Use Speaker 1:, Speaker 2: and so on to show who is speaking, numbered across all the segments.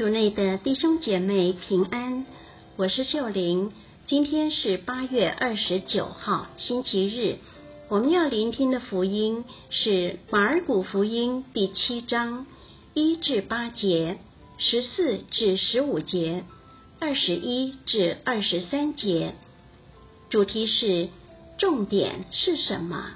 Speaker 1: 主内的弟兄姐妹平安，我是秀玲。今天是八月二十九号，星期日。我们要聆听的福音是马尔谷福音第七章一至八节，十四至十五节，二十一至二十三节。主题是：重点是什么？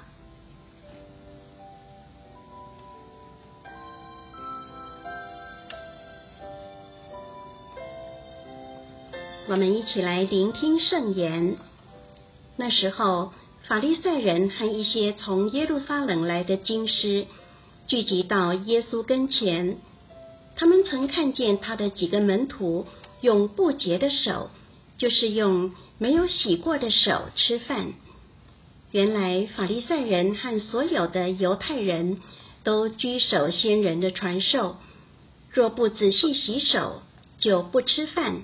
Speaker 1: 我们一起来聆听圣言。那时候，法利赛人和一些从耶路撒冷来的经师聚集到耶稣跟前。他们曾看见他的几个门徒用不洁的手，就是用没有洗过的手吃饭。原来，法利赛人和所有的犹太人都居守先人的传授，若不仔细洗手，就不吃饭。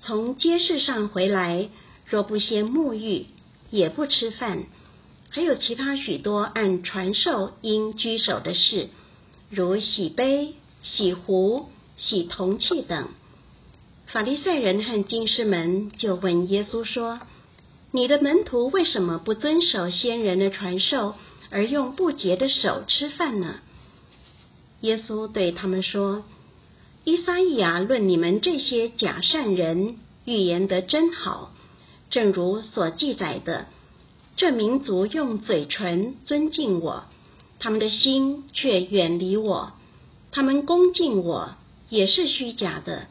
Speaker 1: 从街市上回来，若不先沐浴，也不吃饭。还有其他许多按传授应居守的事，如洗杯、洗壶、洗铜器等。法利赛人和经师们就问耶稣说：“你的门徒为什么不遵守先人的传授，而用不洁的手吃饭呢？”耶稣对他们说。伊撒意亚论你们这些假善人预言得真好，正如所记载的：这民族用嘴唇尊敬我，他们的心却远离我；他们恭敬我也是虚假的，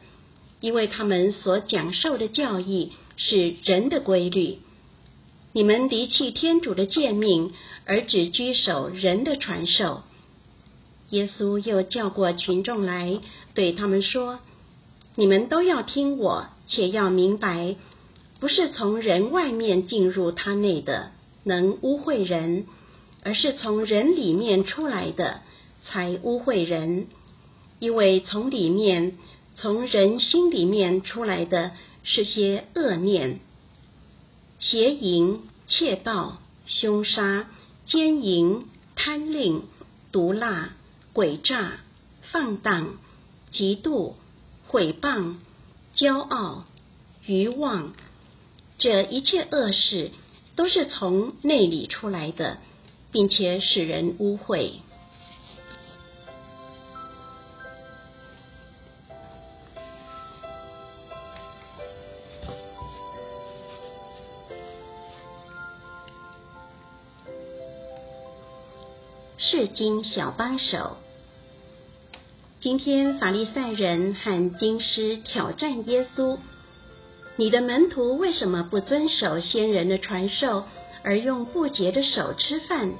Speaker 1: 因为他们所讲授的教义是人的规律。你们离弃天主的诫命，而只拘守人的传授。耶稣又叫过群众来，对他们说：“你们都要听我，且要明白，不是从人外面进入他内的能污秽人，而是从人里面出来的才污秽人。因为从里面，从人心里面出来的是些恶念、邪淫、窃盗、凶杀、奸淫、贪吝、毒辣。”诡诈、放荡、嫉妒、毁谤、骄傲、愚妄，这一切恶事都是从内里出来的，并且使人污秽。释经小帮手。今天法利赛人和经师挑战耶稣：“你的门徒为什么不遵守先人的传授，而用不洁的手吃饭？”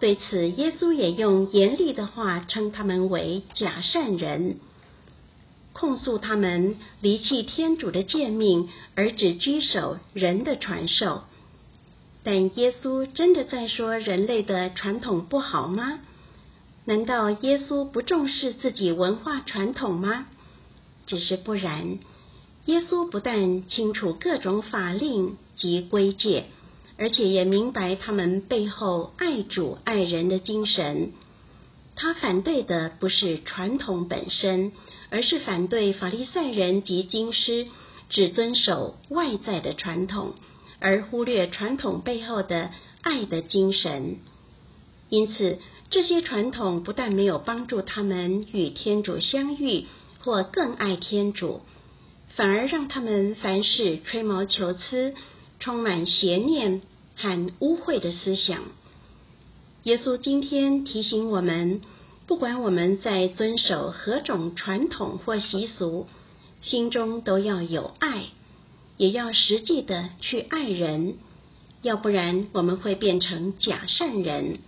Speaker 1: 对此，耶稣也用严厉的话称他们为假善人，控诉他们离弃天主的诫命，而只拘守人的传授。但耶稣真的在说人类的传统不好吗？难道耶稣不重视自己文化传统吗？只是不然。耶稣不但清楚各种法令及规戒，而且也明白他们背后爱主爱人的精神。他反对的不是传统本身，而是反对法利赛人及经师只遵守外在的传统，而忽略传统背后的爱的精神。因此，这些传统不但没有帮助他们与天主相遇或更爱天主，反而让他们凡事吹毛求疵，充满邪念和污秽的思想。耶稣今天提醒我们，不管我们在遵守何种传统或习俗，心中都要有爱，也要实际的去爱人，要不然我们会变成假善人。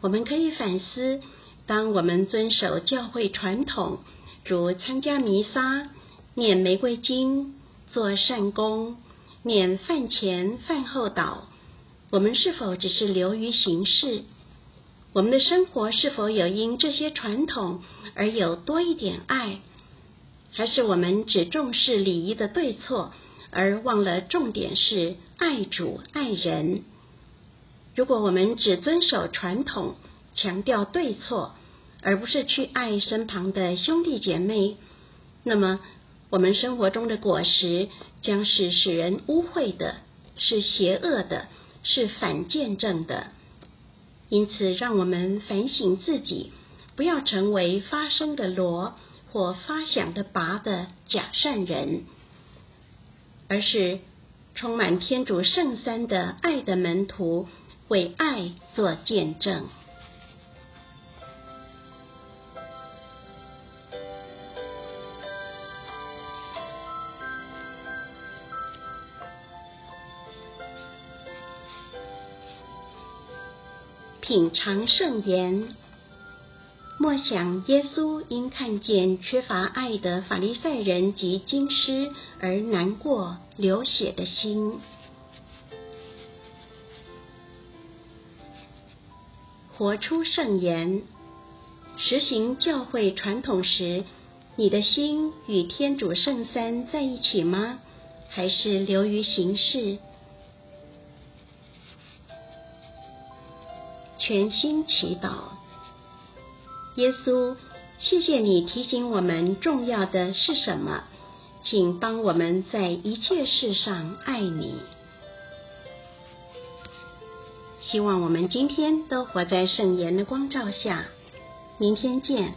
Speaker 1: 我们可以反思：当我们遵守教会传统，如参加弥撒、念玫瑰经、做善功、念饭前饭后祷，我们是否只是流于形式？我们的生活是否有因这些传统而有多一点爱？还是我们只重视礼仪的对错，而忘了重点是爱主爱人？如果我们只遵守传统，强调对错，而不是去爱身旁的兄弟姐妹，那么我们生活中的果实将是使人污秽的，是邪恶的，是反见证的。因此，让我们反省自己，不要成为发声的锣或发响的拔的假善人，而是充满天主圣三的爱的门徒，为爱做见证。品尝圣言，默想耶稣因看见缺乏爱的法利赛人及经师而难过流血的心。活出圣言，实行教会传统时，你的心与天主圣三在一起吗？还是流于形式？全心祈祷，耶稣，谢谢你提醒我们重要的是什么，请帮我们在一切事上爱你。希望我们今天都活在圣言的光照下，明天见。